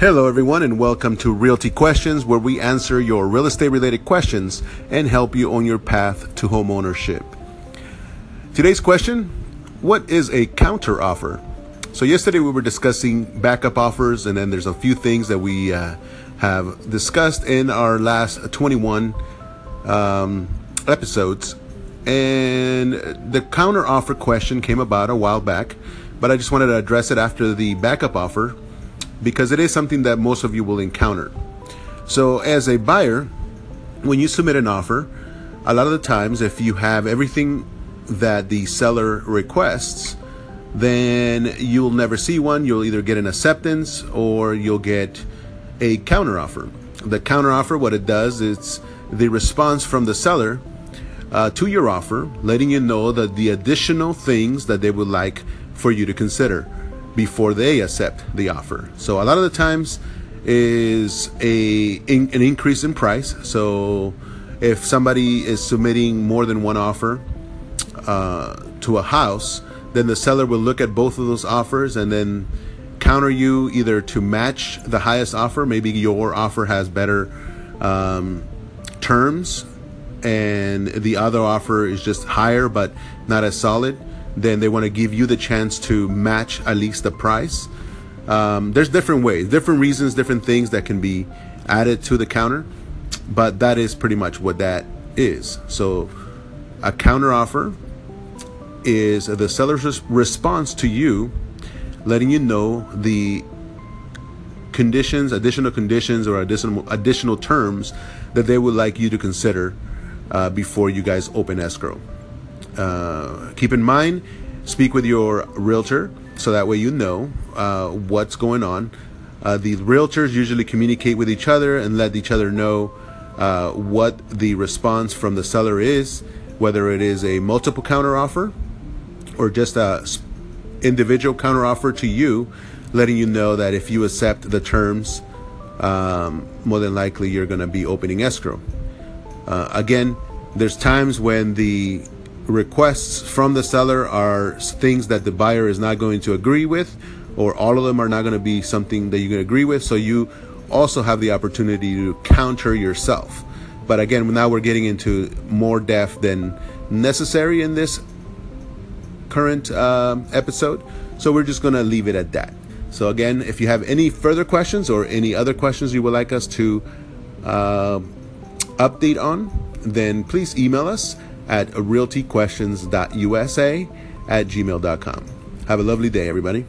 Hello, everyone, and welcome to Realty Questions, where we answer your real estate related questions and help you on your path to home ownership. Today's question What is a counter offer? So, yesterday we were discussing backup offers, and then there's a few things that we uh, have discussed in our last 21 um, episodes. And the counter offer question came about a while back, but I just wanted to address it after the backup offer because it is something that most of you will encounter. So, as a buyer, when you submit an offer, a lot of the times, if you have everything that the seller requests, then you'll never see one. You'll either get an acceptance or you'll get a counteroffer. The counteroffer, what it does, is the response from the seller uh, to your offer, letting you know that the additional things that they would like for you to consider before they accept the offer. So a lot of the times is a in, an increase in price. So if somebody is submitting more than one offer uh, to a house, then the seller will look at both of those offers and then counter you either to match the highest offer. Maybe your offer has better um, terms and the other offer is just higher but not as solid then they want to give you the chance to match at least the price. Um, there's different ways, different reasons, different things that can be added to the counter, but that is pretty much what that is. So, a counter offer is the seller's response to you, letting you know the conditions, additional conditions, or additional additional terms that they would like you to consider uh, before you guys open escrow. Uh, keep in mind, speak with your realtor so that way you know uh, what's going on. Uh, the realtors usually communicate with each other and let each other know uh, what the response from the seller is, whether it is a multiple counter offer or just a individual counter offer to you, letting you know that if you accept the terms, um, more than likely you're going to be opening escrow. Uh, again, there's times when the requests from the seller are things that the buyer is not going to agree with, or all of them are not going to be something that you can agree with. So you also have the opportunity to counter yourself. But again, now we're getting into more depth than necessary in this current uh, episode. So we're just going to leave it at that. So again, if you have any further questions or any other questions you would like us to uh, update on, then please email us at realtyquestions.usa at gmail.com. Have a lovely day, everybody.